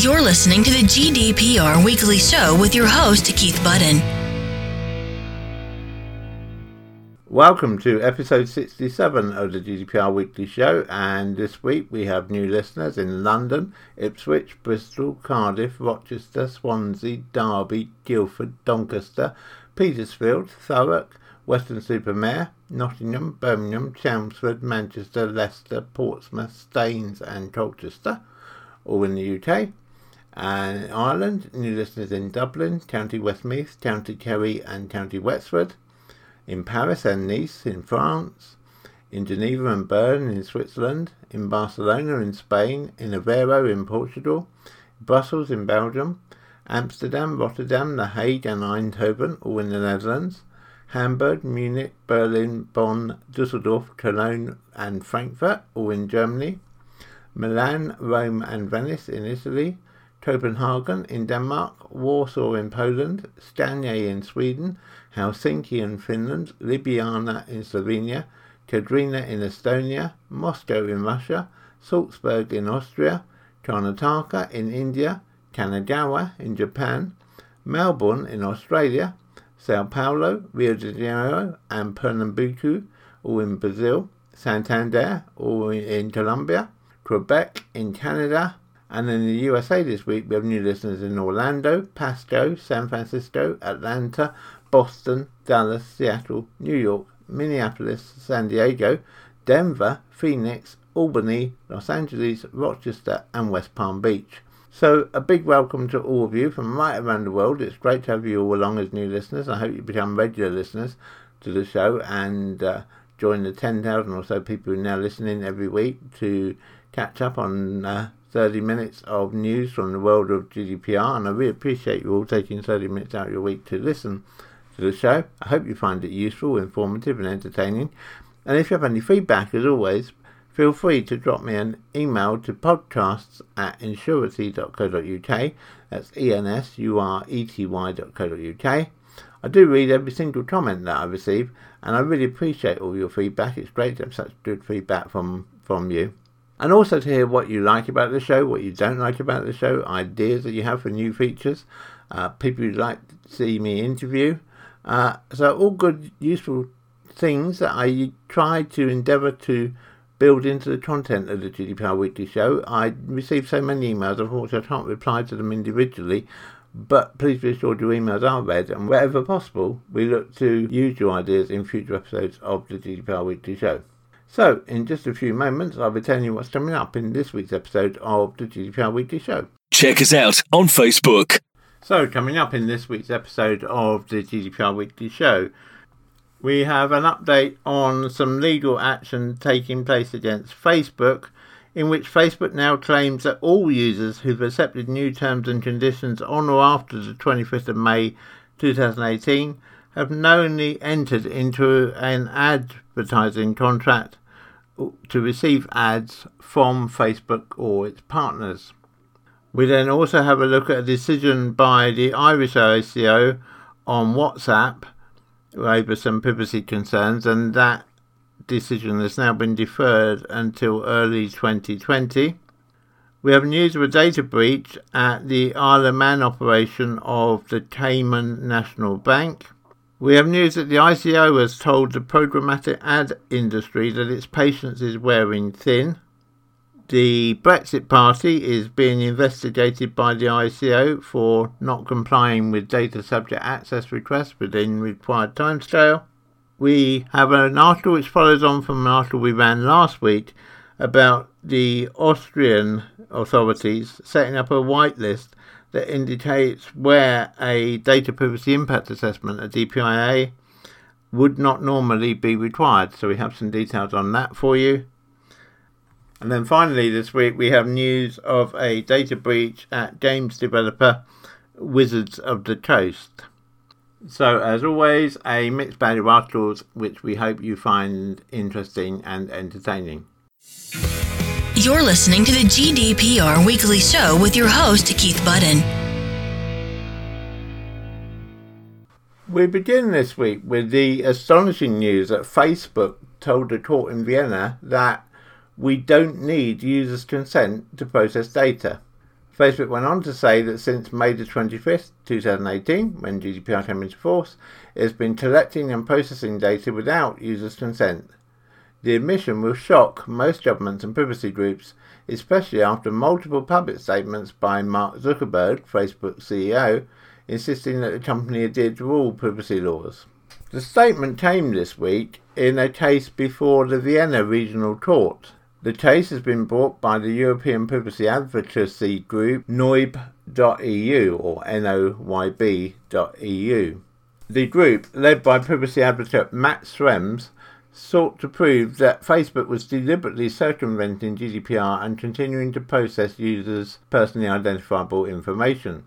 You're listening to the GDPR Weekly Show with your host, Keith Budden. Welcome to episode 67 of the GDPR Weekly Show, and this week we have new listeners in London, Ipswich, Bristol, Cardiff, Rochester, Swansea, Derby, Guildford, Doncaster, Petersfield, Thurrock, Weston-super-Mare, Nottingham, Birmingham, Chelmsford, Manchester, Leicester, Portsmouth, Staines, and Colchester, all in the UK. And Ireland, new listeners in Dublin, County Westmeath, County Kerry, and County Wexford in Paris and Nice in France, in Geneva and Bern in Switzerland, in Barcelona in Spain, in Aveiro in Portugal, Brussels in Belgium, Amsterdam, Rotterdam, The Hague and Eindhoven, all in the Netherlands, Hamburg, Munich, Berlin, Bonn, Dusseldorf, Cologne and Frankfurt, all in Germany, Milan, Rome and Venice in Italy, Copenhagen in Denmark, Warsaw in Poland, Stanje in Sweden, Helsinki in Finland, Ljubljana in Slovenia, Kadrina in Estonia, Moscow in Russia, Salzburg in Austria, Karnataka in India, Kanagawa in Japan, Melbourne in Australia, Sao Paulo, Rio de Janeiro, and Pernambuco, all in Brazil, Santander, all in Colombia, Quebec in Canada, and in the USA this week we have new listeners in Orlando, Pasco, San Francisco, Atlanta, Boston, Dallas, Seattle, New York, Minneapolis, San Diego, Denver, Phoenix, Albany, Los Angeles, Rochester, and West Palm Beach. So, a big welcome to all of you from right around the world. It's great to have you all along as new listeners. I hope you become regular listeners to the show and uh, join the 10,000 or so people who now listening every week to catch up on uh, 30 minutes of news from the world of GDPR. And I really appreciate you all taking 30 minutes out of your week to listen to the show. I hope you find it useful, informative, and entertaining. And if you have any feedback, as always, feel free to drop me an email to podcasts at ensurety.co.uk. That's E N S U R E T Y.co.uk. I do read every single comment that I receive, and I really appreciate all your feedback. It's great to have such good feedback from, from you. And also to hear what you like about the show, what you don't like about the show, ideas that you have for new features, uh, people you'd like to see me interview, uh, so all good, useful things that I try to endeavour to build into the content of the GDPR Weekly Show. I receive so many emails, unfortunately I can't reply to them individually, but please be assured your emails are read, and wherever possible, we look to use your ideas in future episodes of the GDPR Weekly Show. So, in just a few moments, I'll be telling you what's coming up in this week's episode of the GDPR Weekly Show. Check us out on Facebook. So, coming up in this week's episode of the GDPR Weekly Show, we have an update on some legal action taking place against Facebook, in which Facebook now claims that all users who've accepted new terms and conditions on or after the 25th of May 2018 have knowingly entered into an advertising contract to receive ads from Facebook or its partners. We then also have a look at a decision by the Irish ICO on WhatsApp over some privacy concerns, and that decision has now been deferred until early 2020. We have news of a data breach at the Isle of Man operation of the Cayman National Bank. We have news that the ICO has told the programmatic ad industry that its patience is wearing thin. The Brexit Party is being investigated by the ICO for not complying with data subject access requests within required timescale. We have an article which follows on from an article we ran last week about the Austrian authorities setting up a whitelist that indicates where a data privacy impact assessment, a DPIA, would not normally be required. So we have some details on that for you. And then finally, this week we have news of a data breach at games developer Wizards of the Coast. So, as always, a mixed bag of articles which we hope you find interesting and entertaining. You're listening to the GDPR Weekly Show with your host, Keith Budden. We begin this week with the astonishing news that Facebook told a court in Vienna that we don't need users' consent to process data. Facebook went on to say that since May the 25th, 2018, when GDPR came into force, it has been collecting and processing data without users' consent. The admission will shock most governments and privacy groups, especially after multiple public statements by Mark Zuckerberg, Facebook CEO, insisting that the company adhered to all privacy laws. The statement came this week in a case before the Vienna Regional Court. The case has been brought by the European Privacy Advocacy Group Noyb.eu or Noyb.eu. The group, led by privacy advocate Max Schrems, sought to prove that Facebook was deliberately circumventing GDPR and continuing to process users' personally identifiable information.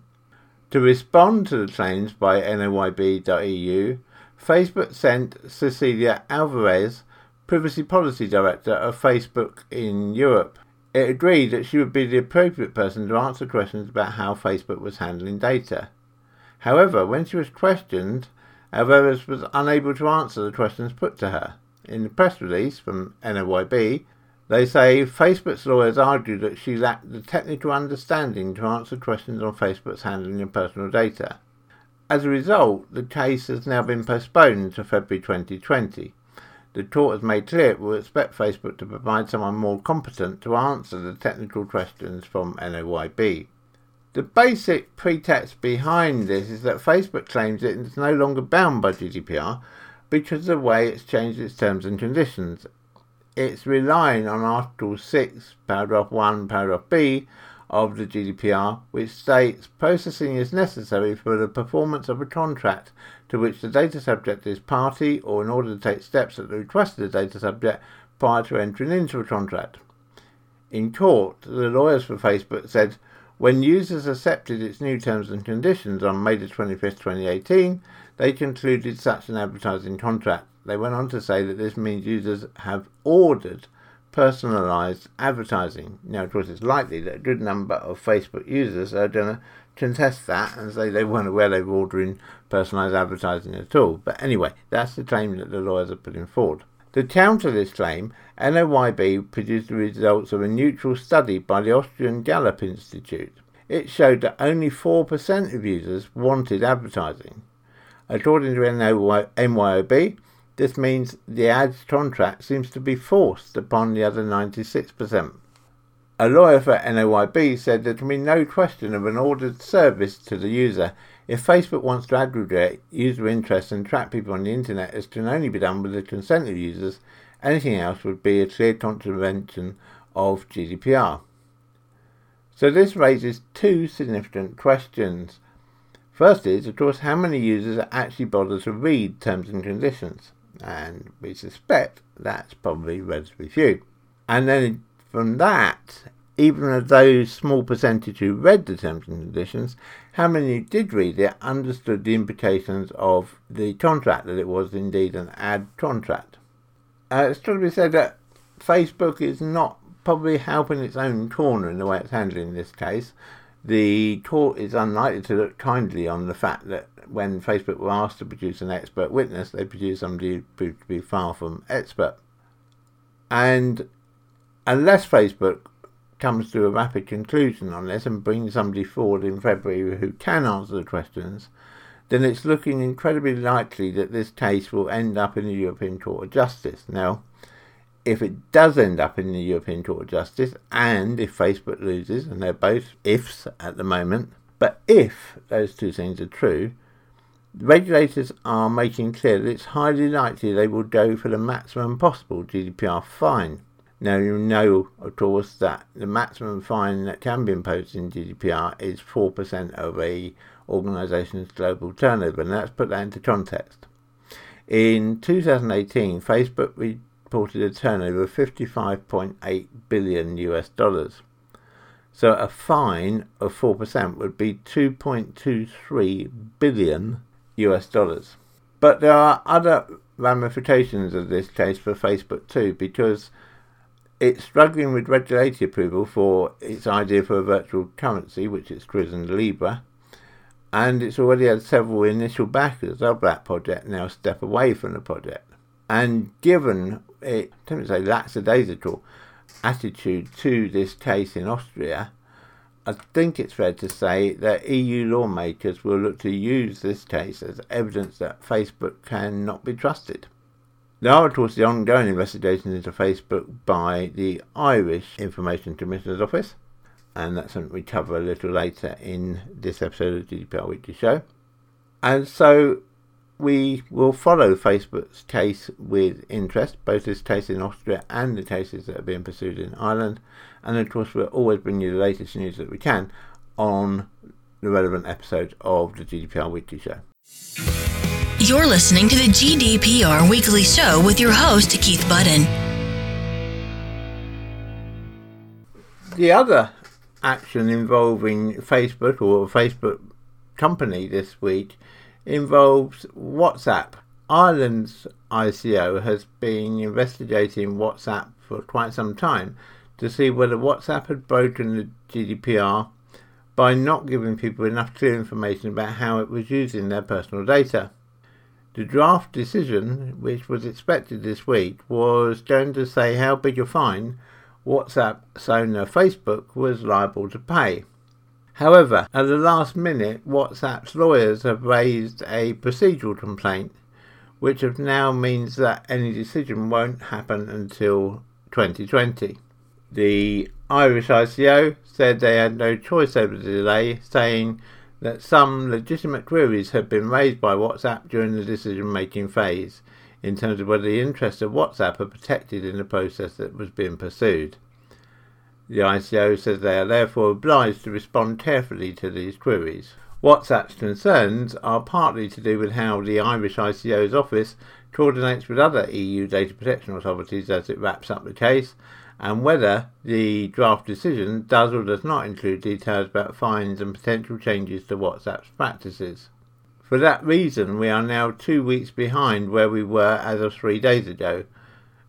To respond to the claims by Noyb.eu, Facebook sent Cecilia Alvarez Privacy Policy Director of Facebook in Europe. It agreed that she would be the appropriate person to answer questions about how Facebook was handling data. However, when she was questioned, Alvarez was unable to answer the questions put to her. In the press release from Noyb, they say Facebook's lawyers argue that she lacked the technical understanding to answer questions on Facebook's handling of personal data. As a result, the case has now been postponed to February 2020 the court has made clear it will expect Facebook to provide someone more competent to answer the technical questions from Noyb. The basic pretext behind this is that Facebook claims it is no longer bound by GDPR because of the way it's changed its terms and conditions. It's relying on Article 6, Paragraph 1, Paragraph B of the GDPR, which states processing is necessary for the performance of a contract to which the data subject is party or in order to take steps at the request of the data subject prior to entering into a contract. In court, the lawyers for Facebook said when users accepted its new terms and conditions on May 25, 2018, they concluded such an advertising contract. They went on to say that this means users have ordered personalized advertising. Now, of course, it's likely that a good number of Facebook users are going to contest that and say they weren't aware they were ordering personalised advertising at all. But anyway, that's the claim that the lawyers are putting forward. To counter this claim, Noyb produced the results of a neutral study by the Austrian Gallup Institute. It showed that only 4% of users wanted advertising. According to NYOB, this means the ads contract seems to be forced upon the other 96%. A lawyer for Noyb said there can be no question of an ordered service to the user. If Facebook wants to aggregate user interest and track people on the internet, it can only be done with the consent of users. Anything else would be a clear contravention of GDPR. So this raises two significant questions. First is, of course, how many users actually bother to read terms and conditions? And we suspect that's probably relatively few. And then from that, even of those small percentage who read the terms and conditions, how many did read it understood the implications of the contract, that it was indeed an ad contract. Uh, it's to be said that Facebook is not probably helping its own corner in the way it's handling this case. The court is unlikely to look kindly on the fact that when Facebook were asked to produce an expert witness, they produced somebody who proved to be far from expert. And unless Facebook comes to a rapid conclusion on this and brings somebody forward in February who can answer the questions, then it's looking incredibly likely that this case will end up in the European Court of Justice. Now, if it does end up in the European Court of Justice, and if Facebook loses, and they're both ifs at the moment, but if those two things are true, regulators are making clear that it's highly likely they will go for the maximum possible GDPR fine. Now, you know, of course, that the maximum fine that can be imposed in GDPR is 4% of a organisation's global turnover, and let's put that into context. In 2018, Facebook reported a turnover of 55.8 billion US dollars. So a fine of 4% would be 2.23 billion US dollars. But there are other ramifications of this case for Facebook too, because it's struggling with regulatory approval for its idea for a virtual currency, which it's christened Libra, and it's already had several initial backers of that project now step away from the project. And given it, I to say, lackadaisical attitude to this case in Austria, I think it's fair to say that EU lawmakers will look to use this case as evidence that Facebook cannot be trusted. There are, of course, the ongoing investigations into Facebook by the Irish Information Commissioner's Office, and that's something we cover a little later in this episode of the GDPR Weekly Show. And so we will follow Facebook's case with interest, both its case in Austria and the cases that are being pursued in Ireland. And of course, we'll always bring you the latest news that we can on the relevant episode of the GDPR Weekly Show. You're listening to the GDPR Weekly Show with your host, Keith Budden. The other action involving Facebook or Facebook company this week involves WhatsApp. Ireland's ICO has been investigating WhatsApp for quite some time to see whether WhatsApp had broken the GDPR by not giving people enough clear information about how it was using their personal data. The draft decision, which was expected this week, was going to say how big a fine WhatsApp's owner Facebook was liable to pay. However, at the last minute, WhatsApp's lawyers have raised a procedural complaint, which now means that any decision won't happen until 2020. The Irish ICO said they had no choice over the delay, saying that some legitimate queries had been raised by WhatsApp during the decision making phase in terms of whether the interests of WhatsApp are protected in the process that was being pursued. The ICO says they are therefore obliged to respond carefully to these queries. WhatsApp's concerns are partly to do with how the Irish ICO's office coordinates with other EU data protection authorities as it wraps up the case, and whether the draft decision does or does not include details about fines and potential changes to WhatsApp's practices. For that reason, we are now two weeks behind where we were as of three days ago,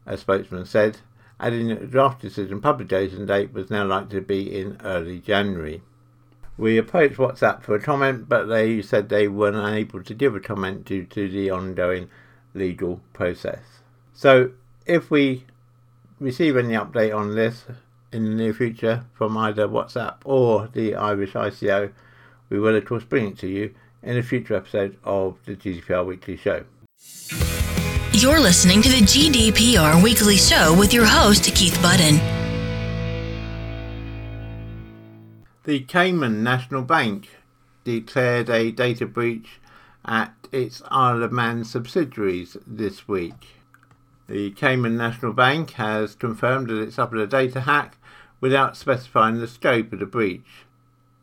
a spokesman said, adding that the draft decision publication date was now likely to be in early January. We approached WhatsApp for a comment, but they said they were unable to give a comment due to the ongoing legal process. So, if we receive any update on this in the near future from either WhatsApp or the Irish ICO, we will of course bring it to you in a future episode of the GDPR Weekly Show. You're listening to the GDPR Weekly Show with your host, Keith Budden. The Cayman National Bank declared a data breach at its Isle of Man subsidiaries this week. The Cayman National Bank has confirmed that it suffered a data hack without specifying the scope of the breach.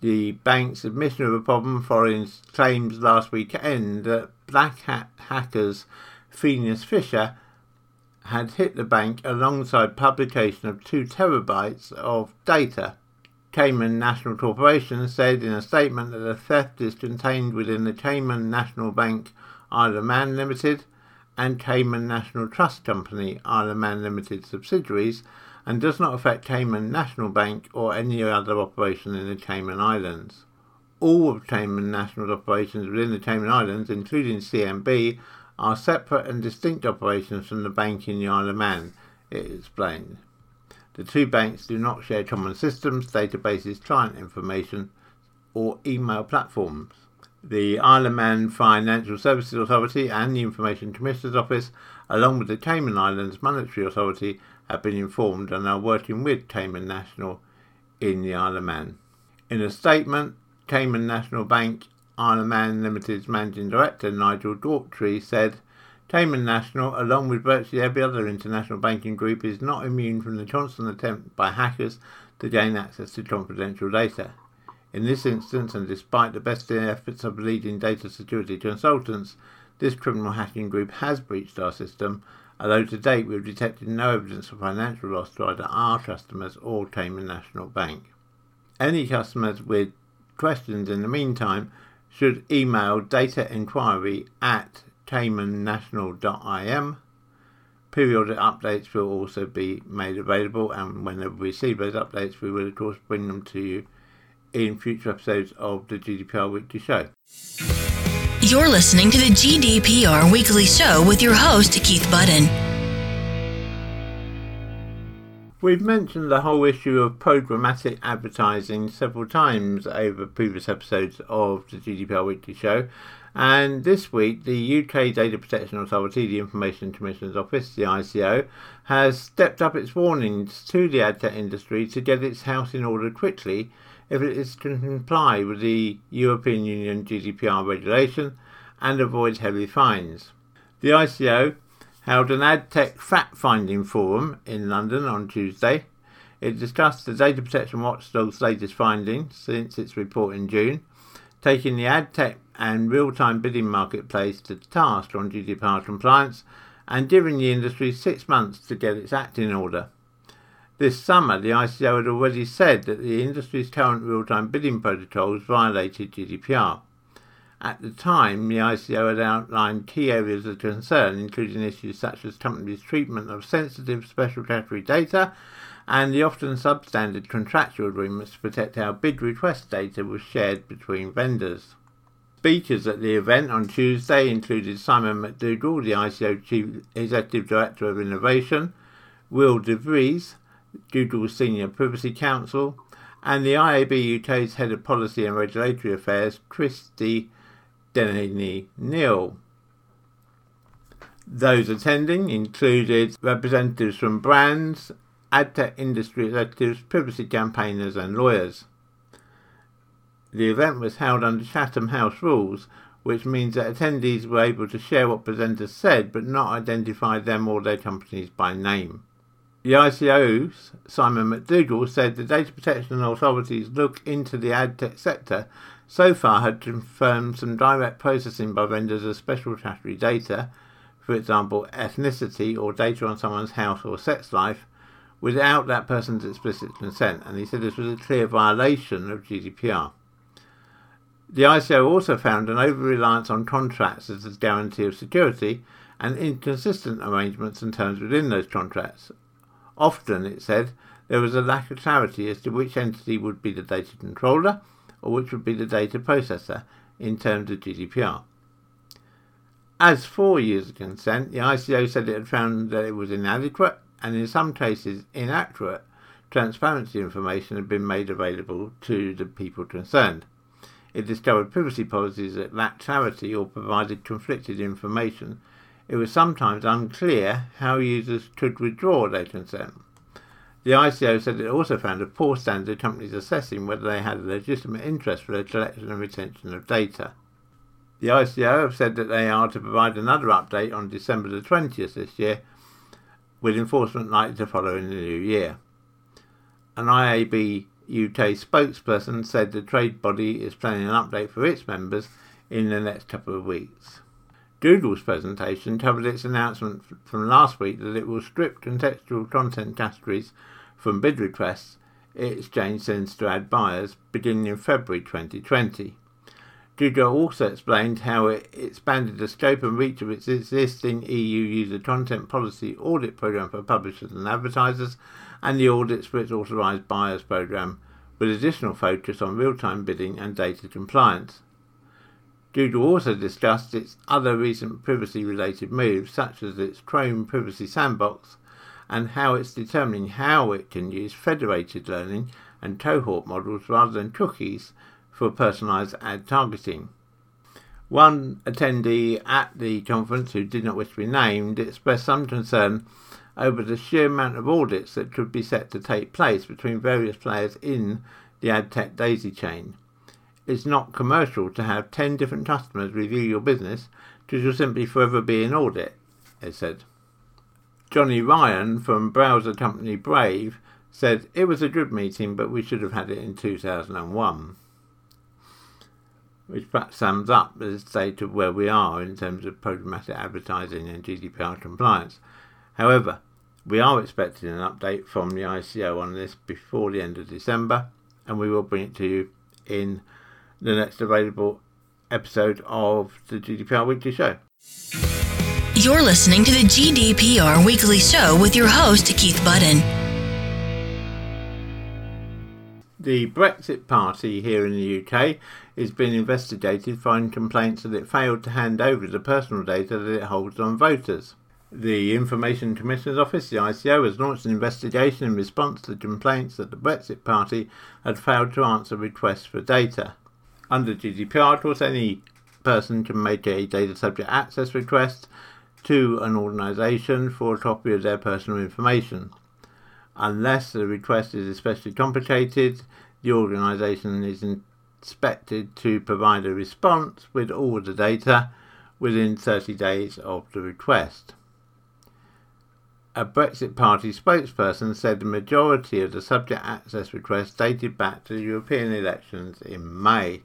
The bank's admission of a problem following claims last weekend that black hat hackers Phineas Fisher had hit the bank alongside publication of two terabytes of data. Cayman National Corporation said in a statement that the theft is contained within the Cayman National Bank Isle of Man Limited and Cayman National Trust Company Isle of Man Limited subsidiaries and does not affect Cayman National Bank or any other operation in the Cayman Islands. All of Cayman National's operations within the Cayman Islands, including CNB, are separate and distinct operations from the bank in the Isle of Man, it explained. The two banks do not share common systems, databases, client information, or email platforms. The Isle of Man Financial Services Authority and the Information Commissioner's Office, along with the Cayman Islands Monetary Authority, have been informed and are working with Cayman National in the Isle of Man. In a statement, Cayman National Bank Isle of Man Limited's managing director, Nigel Daughtry, said Cayman National, along with virtually every other international banking group, is not immune from the constant attempt by hackers to gain access to confidential data. In this instance, and despite the best efforts of leading data security consultants, this criminal hacking group has breached our system, although to date we have detected no evidence of financial loss to either our customers or Cayman National Bank. Any customers with questions in the meantime should email data inquiry at caymannational.im. Periodic updates will also be made available, and whenever we receive those updates, we will, of course, bring them to you in future episodes of the GDPR Weekly Show. You're listening to the GDPR Weekly Show with your host, Keith Budden. We've mentioned the whole issue of programmatic advertising several times over previous episodes of the GDPR Weekly Show, and this week the UK Data Protection Authority, the Information Commissioner's Office, the ICO, has stepped up its warnings to the adtech industry to get its house in order quickly if it is to comply with the European Union GDPR regulation and avoid heavy fines. The ICO held an AdTech fact finding forum in London on Tuesday. It discussed the Data Protection Watchdog's latest findings since its report in June, taking the AdTech and real time bidding marketplace to task on GDPR compliance and giving the industry six months to get its act in order. This summer, the ICO had already said that the industry's current real time bidding protocols violated GDPR. At the time, the ICO had outlined key areas of concern, including issues such as companies' treatment of sensitive special category data and the often substandard contractual agreements to protect how bid request data was shared between vendors. Speakers at the event on Tuesday included Simon McDougall, the ICO Chief Executive Director of Innovation, Will de Vries, Google's Senior Privacy Counsel, and the IAB UK's Head of Policy and Regulatory Affairs, Christy Dennehy-Neil. Those attending included representatives from brands, adtech industry executives, privacy campaigners, and lawyers. The event was held under Chatham House rules, which means that attendees were able to share what presenters said but not identify them or their companies by name. The ICO's Simon McDougall said the data protection authorities look into the adtech sector so far had confirmed some direct processing by vendors of special category data, for example, ethnicity or data on someone's house or sex life, without that person's explicit consent, and he said this was a clear violation of GDPR. The ICO also found an over reliance on contracts as a guarantee of security and inconsistent arrangements and terms within those contracts. Often, it said, there was a lack of clarity as to which entity would be the data controller or which would be the data processor in terms of GDPR. As for user consent, the ICO said it had found that it was inadequate and in some cases inaccurate transparency information had been made available to the people concerned. It discovered privacy policies that lacked clarity or provided conflicted information. It was sometimes unclear how users could withdraw their consent. The ICO said it also found a poor standard of companies assessing whether they had a legitimate interest for the collection and retention of data. The ICO have said that they are to provide another update on December the 20th this year, with enforcement likely to follow in the new year. An IAB UK spokesperson said the trade body is planning an update for its members in the next couple of weeks. Google's presentation covered its announcement from last week that it will strip contextual content categories from bid requests it exchange sends to ad buyers beginning in February 2020. Google also explained how it expanded the scope and reach of its existing EU user content policy audit program for publishers and advertisers and the audits for its authorized buyers program with additional focus on real-time bidding and data compliance. Google also discussed its other recent privacy related moves, such as its Chrome Privacy Sandbox, and how it's determining how it can use federated learning and cohort models rather than cookies for personalized ad targeting. One attendee at the conference, who did not wish to be named, expressed some concern over the sheer amount of audits that could be set to take place between various players in the ad tech daisy chain it's not commercial to have 10 different customers review your business because you'll simply forever be in audit, it said. Johnny Ryan from browser company Brave said it was a good meeting, but we should have had it in 2001. Which perhaps sums up the state of where we are in terms of programmatic advertising and GDPR compliance. However, we are expecting an update from the ICO on this before the end of December, and we will bring it to you in the next available episode of the GDPR Weekly Show. You're listening to the GDPR Weekly Show with your host, Keith Budden. The Brexit Party here in the UK is being investigated following complaints that it failed to hand over the personal data that it holds on voters. The Information Commissioner's Office, the ICO, has launched an investigation in response to complaints that the Brexit Party had failed to answer requests for data. Under GDPR, of course, any person can make a data subject access request to an organisation for a copy of their personal information. Unless the request is especially complicated, the organisation is expected to provide a response with all the data within 30 days of the request. A Brexit Party spokesperson said the majority of the subject access requests dated back to the European elections in May.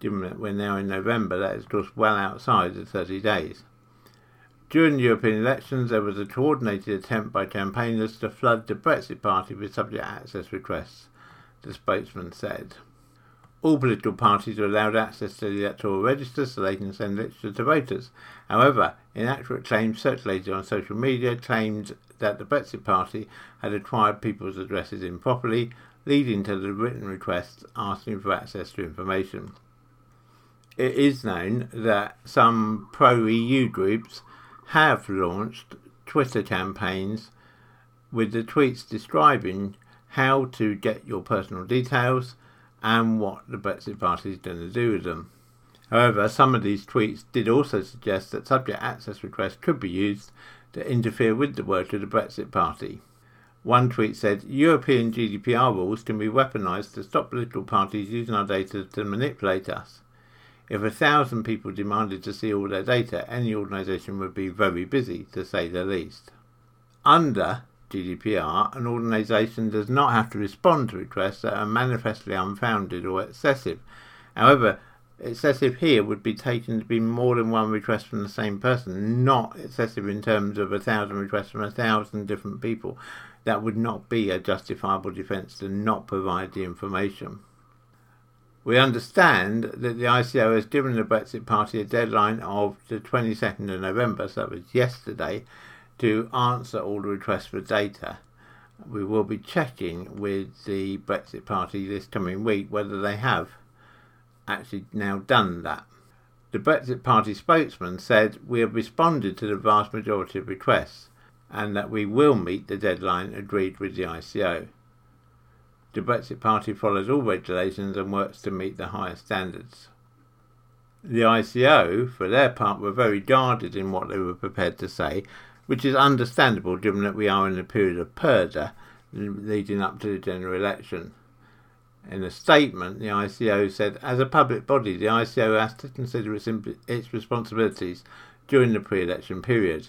Given that we're now in November, that is just well outside the 30 days. During the European elections, there was a coordinated attempt by campaigners to flood the Brexit Party with subject access requests, the spokesman said. All political parties are allowed access to the electoral register so they can send literature to voters. However, inaccurate claims circulated on social media claimed that the Brexit Party had acquired people's addresses improperly, leading to the written requests asking for access to information. It is known that some pro EU groups have launched Twitter campaigns with the tweets describing how to get your personal details and what the Brexit Party is going to do with them. However, some of these tweets did also suggest that subject access requests could be used to interfere with the work of the Brexit Party. One tweet said European GDPR rules can be weaponised to stop political parties using our data to manipulate us. If a thousand people demanded to see all their data, any organisation would be very busy, to say the least. Under GDPR, an organisation does not have to respond to requests that are manifestly unfounded or excessive. However, excessive here would be taken to be more than one request from the same person, not excessive in terms of a thousand requests from a thousand different people. That would not be a justifiable defence to not provide the information. We understand that the ICO has given the Brexit Party a deadline of the 22nd of November, so that was yesterday, to answer all the requests for data. We will be checking with the Brexit Party this coming week whether they have actually now done that. The Brexit Party spokesman said, We have responded to the vast majority of requests and that we will meet the deadline agreed with the ICO. The Brexit Party follows all regulations and works to meet the highest standards. The ICO, for their part, were very guarded in what they were prepared to say which is understandable given that we are in a period of purdah leading up to the general election. In a statement, the ICO said, as a public body, the ICO has to consider its, its responsibilities during the pre election period.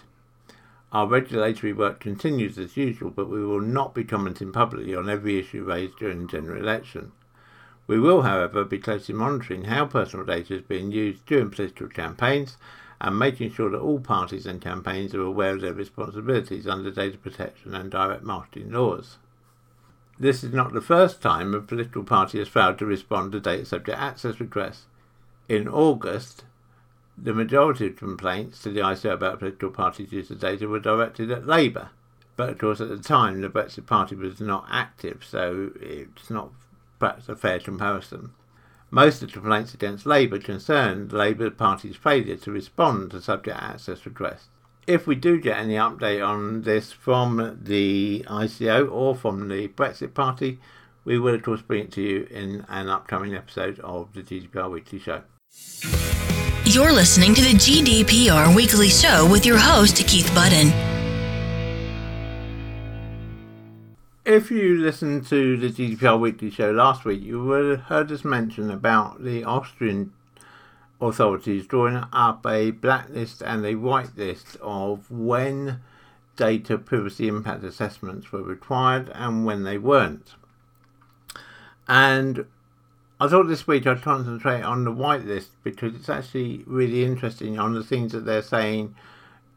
Our regulatory work continues as usual, but we will not be commenting publicly on every issue raised during the general election. We will, however, be closely monitoring how personal data is being used during political campaigns and making sure that all parties and campaigns are aware of their responsibilities under data protection and direct marketing laws. This is not the first time a political party has failed to respond to data subject access requests. In August, the majority of complaints to the ICO about political parties' use of data were directed at Labour. But of course, at the time, the Brexit Party was not active, so it's not perhaps a fair comparison. Most of the complaints against Labour concerned the Labour Party's failure to respond to subject access requests. If we do get any update on this from the ICO or from the Brexit Party, we will of course bring it to you in an upcoming episode of the GDPR Weekly Show. You're listening to the GDPR Weekly Show with your host, Keith Budden. If you listened to the GDPR Weekly show last week, you would have heard us mention about the Austrian authorities drawing up a blacklist and a whitelist of when data privacy impact assessments were required and when they weren't. And I thought this week I'd concentrate on the whitelist because it's actually really interesting on the things that they're saying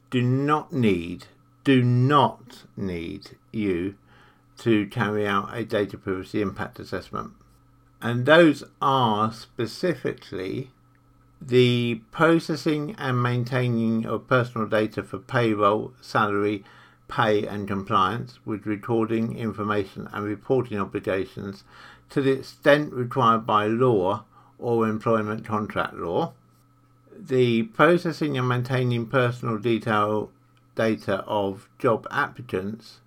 do not need, do not need you to carry out a data privacy impact assessment. And those are specifically the processing and maintaining of personal data for payroll, salary, pay and compliance with recording information and reporting obligations to the extent required by law or employment contract law. The processing and maintaining personal detail data of job applicants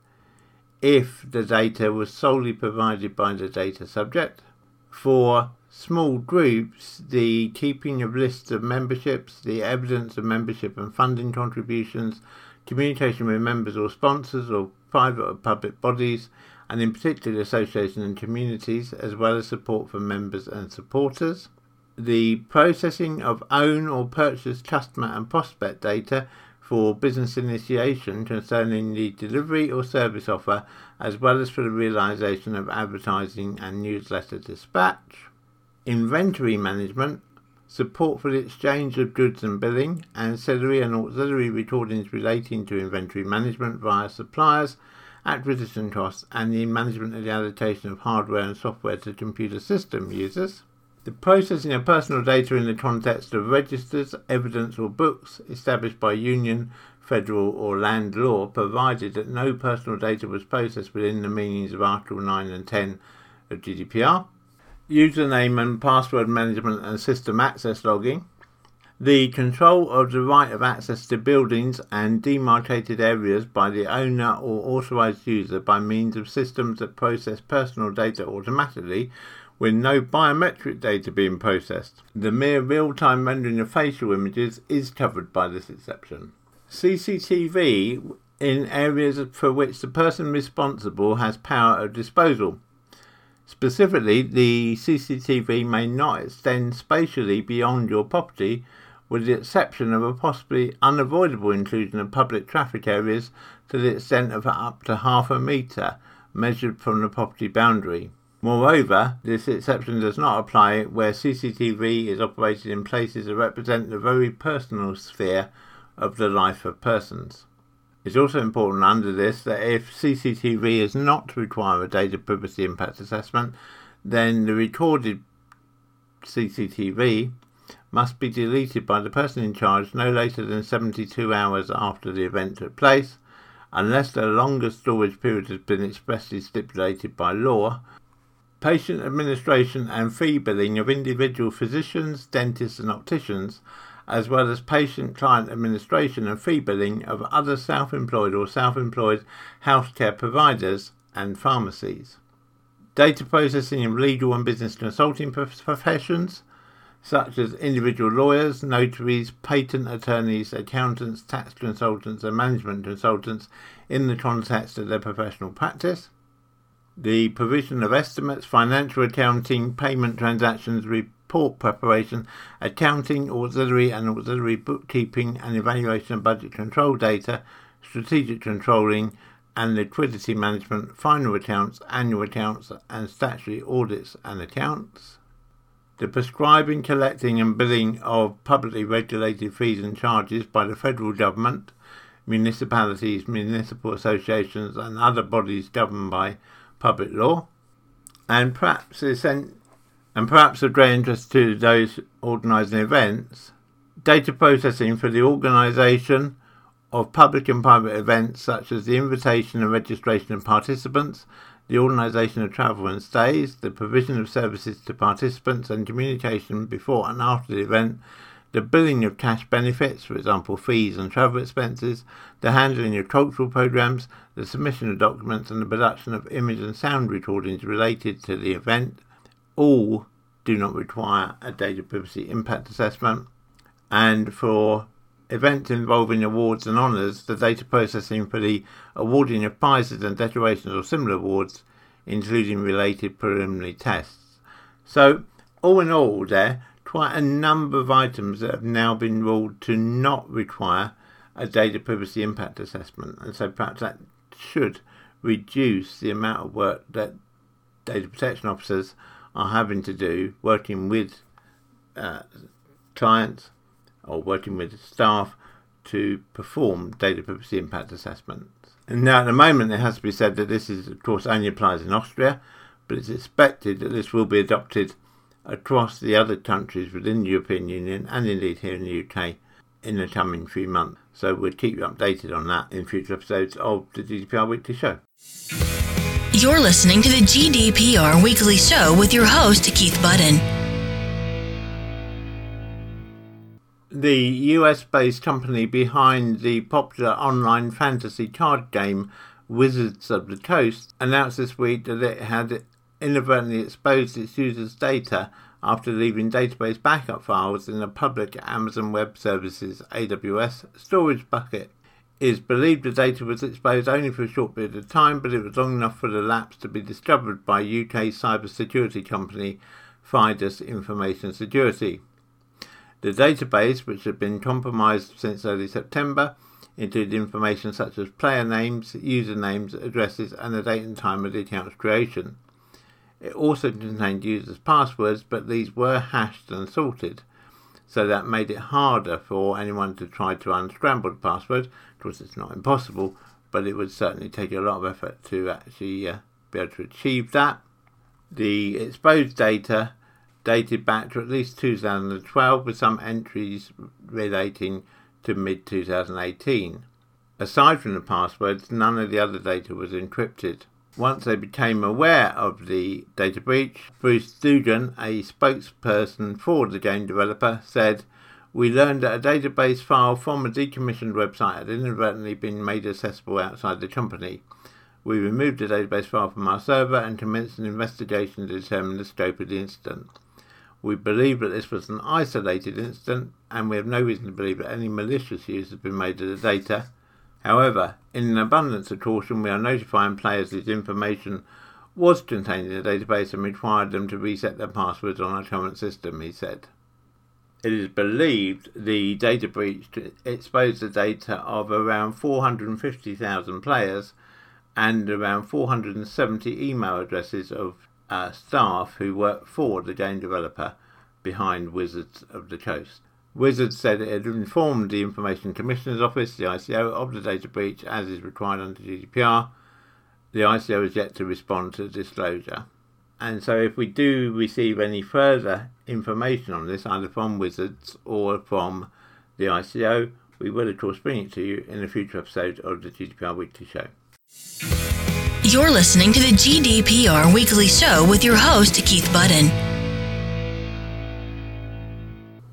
if the data was solely provided by the data subject. For small groups, the keeping of lists of memberships, the evidence of membership and funding contributions, communication with members or sponsors or private or public bodies, and in particular associations and communities, as well as support for members and supporters. The processing of own or purchased customer and prospect data for business initiation concerning the delivery or service offer, as well as for the realization of advertising and newsletter dispatch. Inventory management, support for the exchange of goods and billing, ancillary and auxiliary recordings relating to inventory management via suppliers, acquisition costs, and the management of the allocation of hardware and software to computer system users. The processing of personal data in the context of registers, evidence, or books established by union, federal, or land law, provided that no personal data was processed within the meanings of Article 9 and 10 of GDPR. Username and password management and system access logging, the control of the right of access to buildings and demarcated areas by the owner or authorized user by means of systems that process personal data automatically with no biometric data being processed. The mere real time rendering of facial images is covered by this exception. CCTV in areas for which the person responsible has power of disposal. Specifically, the CCTV may not extend spatially beyond your property with the exception of a possibly unavoidable inclusion of public traffic areas to the extent of up to half a metre measured from the property boundary. Moreover, this exception does not apply where CCTV is operated in places that represent the very personal sphere of the life of persons. It's also important under this that if CCTV is not to require a data privacy impact assessment, then the recorded CCTV must be deleted by the person in charge no later than 72 hours after the event took place, unless a longer storage period has been expressly stipulated by law. Patient administration and fee billing of individual physicians, dentists, and opticians, as well as patient client administration and fee billing of other self employed or self employed healthcare providers and pharmacies. Data processing of legal and business consulting professions, such as individual lawyers, notaries, patent attorneys, accountants, tax consultants, and management consultants in the context of their professional practice. The provision of estimates, financial accounting, payment transactions, report preparation, accounting, auxiliary and auxiliary bookkeeping, and evaluation of budget control data, strategic controlling, and liquidity management, final accounts, annual accounts, and statutory audits and accounts the prescribing, collecting, and billing of publicly regulated fees and charges by the federal government, municipalities, municipal associations, and other bodies governed by public law, and perhaps and perhaps of great interest to those organising events, data processing for the organisation of public and private events such as the invitation and registration of participants the organisation of travel and stays, the provision of services to participants and communication before and after the event, the billing of cash benefits, for example, fees and travel expenses, the handling of cultural programs, the submission of documents, and the production of image and sound recordings related to the event, all do not require a data privacy impact assessment. And for events involving awards and honours, the data processing for the awarding of prizes and decorations or similar awards, including related preliminary tests. So, all in all, there quite a number of items that have now been ruled to not require a data privacy impact assessment, and so perhaps that should reduce the amount of work that data protection officers are having to do working with uh, clients or working with staff to perform data privacy impact assessments. And now, at the moment, it has to be said that this is, of course, only applies in Austria, but it's expected that this will be adopted across the other countries within the European Union and indeed here in the UK in the coming few months. So we'll keep you updated on that in future episodes of the GDPR Weekly Show. You're listening to the GDPR Weekly Show with your host, Keith Budden. The US based company behind the popular online fantasy card game Wizards of the Coast announced this week that it had inadvertently exposed its users' data after leaving database backup files in a public Amazon Web Services AWS storage bucket. It is believed the data was exposed only for a short period of time, but it was long enough for the lapse to be discovered by UK cybersecurity company Fidus Information Security. The database, which had been compromised since early September, included information such as player names, usernames, addresses, and the date and time of the account's creation. It also contained users' passwords, but these were hashed and salted, so that made it harder for anyone to try to unscramble the password. Of course, it's not impossible, but it would certainly take a lot of effort to actually uh, be able to achieve that. The exposed data dated back to at least 2012 with some entries relating to mid 2018. Aside from the passwords, none of the other data was encrypted. Once they became aware of the data breach, Bruce Dugan, a spokesperson for the game developer, said, We learned that a database file from a decommissioned website had inadvertently been made accessible outside the company. We removed the database file from our server and commenced an investigation to determine the scope of the incident. We believe that this was an isolated incident, and we have no reason to believe that any malicious use has been made of the data. However, in an abundance of caution, we are notifying players that information was contained in the database and required them to reset their passwords on our current system, he said. It is believed the data breach exposed the data of around 450,000 players and around 470 email addresses of uh, staff who work for the game developer behind Wizards of the Coast. Wizards said it had informed the Information Commissioner's Office, the ICO, of the data breach as is required under GDPR. The ICO has yet to respond to the disclosure. And so, if we do receive any further information on this, either from Wizards or from the ICO, we will, of course, bring it to you in a future episode of the GDPR Weekly Show. You're listening to the GDPR Weekly Show with your host, Keith Budden.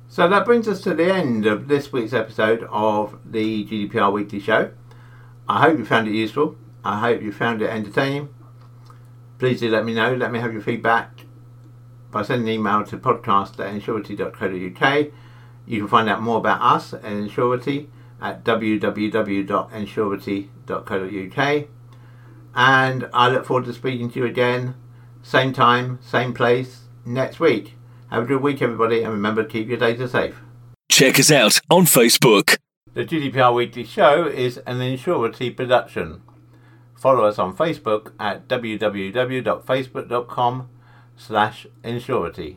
So that brings us to the end of this week's episode of the GDPR Weekly Show. I hope you found it useful. I hope you found it entertaining. Please do let me know. Let me have your feedback by sending an email to podcast at insurity.co.uk. You can find out more about us at Insurity at www.insurity.co.uk. And I look forward to speaking to you again, same time, same place, next week. Have a good week, everybody, and remember to keep your data safe. Check us out on Facebook. The GDPR Weekly Show is an Insurity production. Follow us on Facebook at www.facebook.com slash Insurity.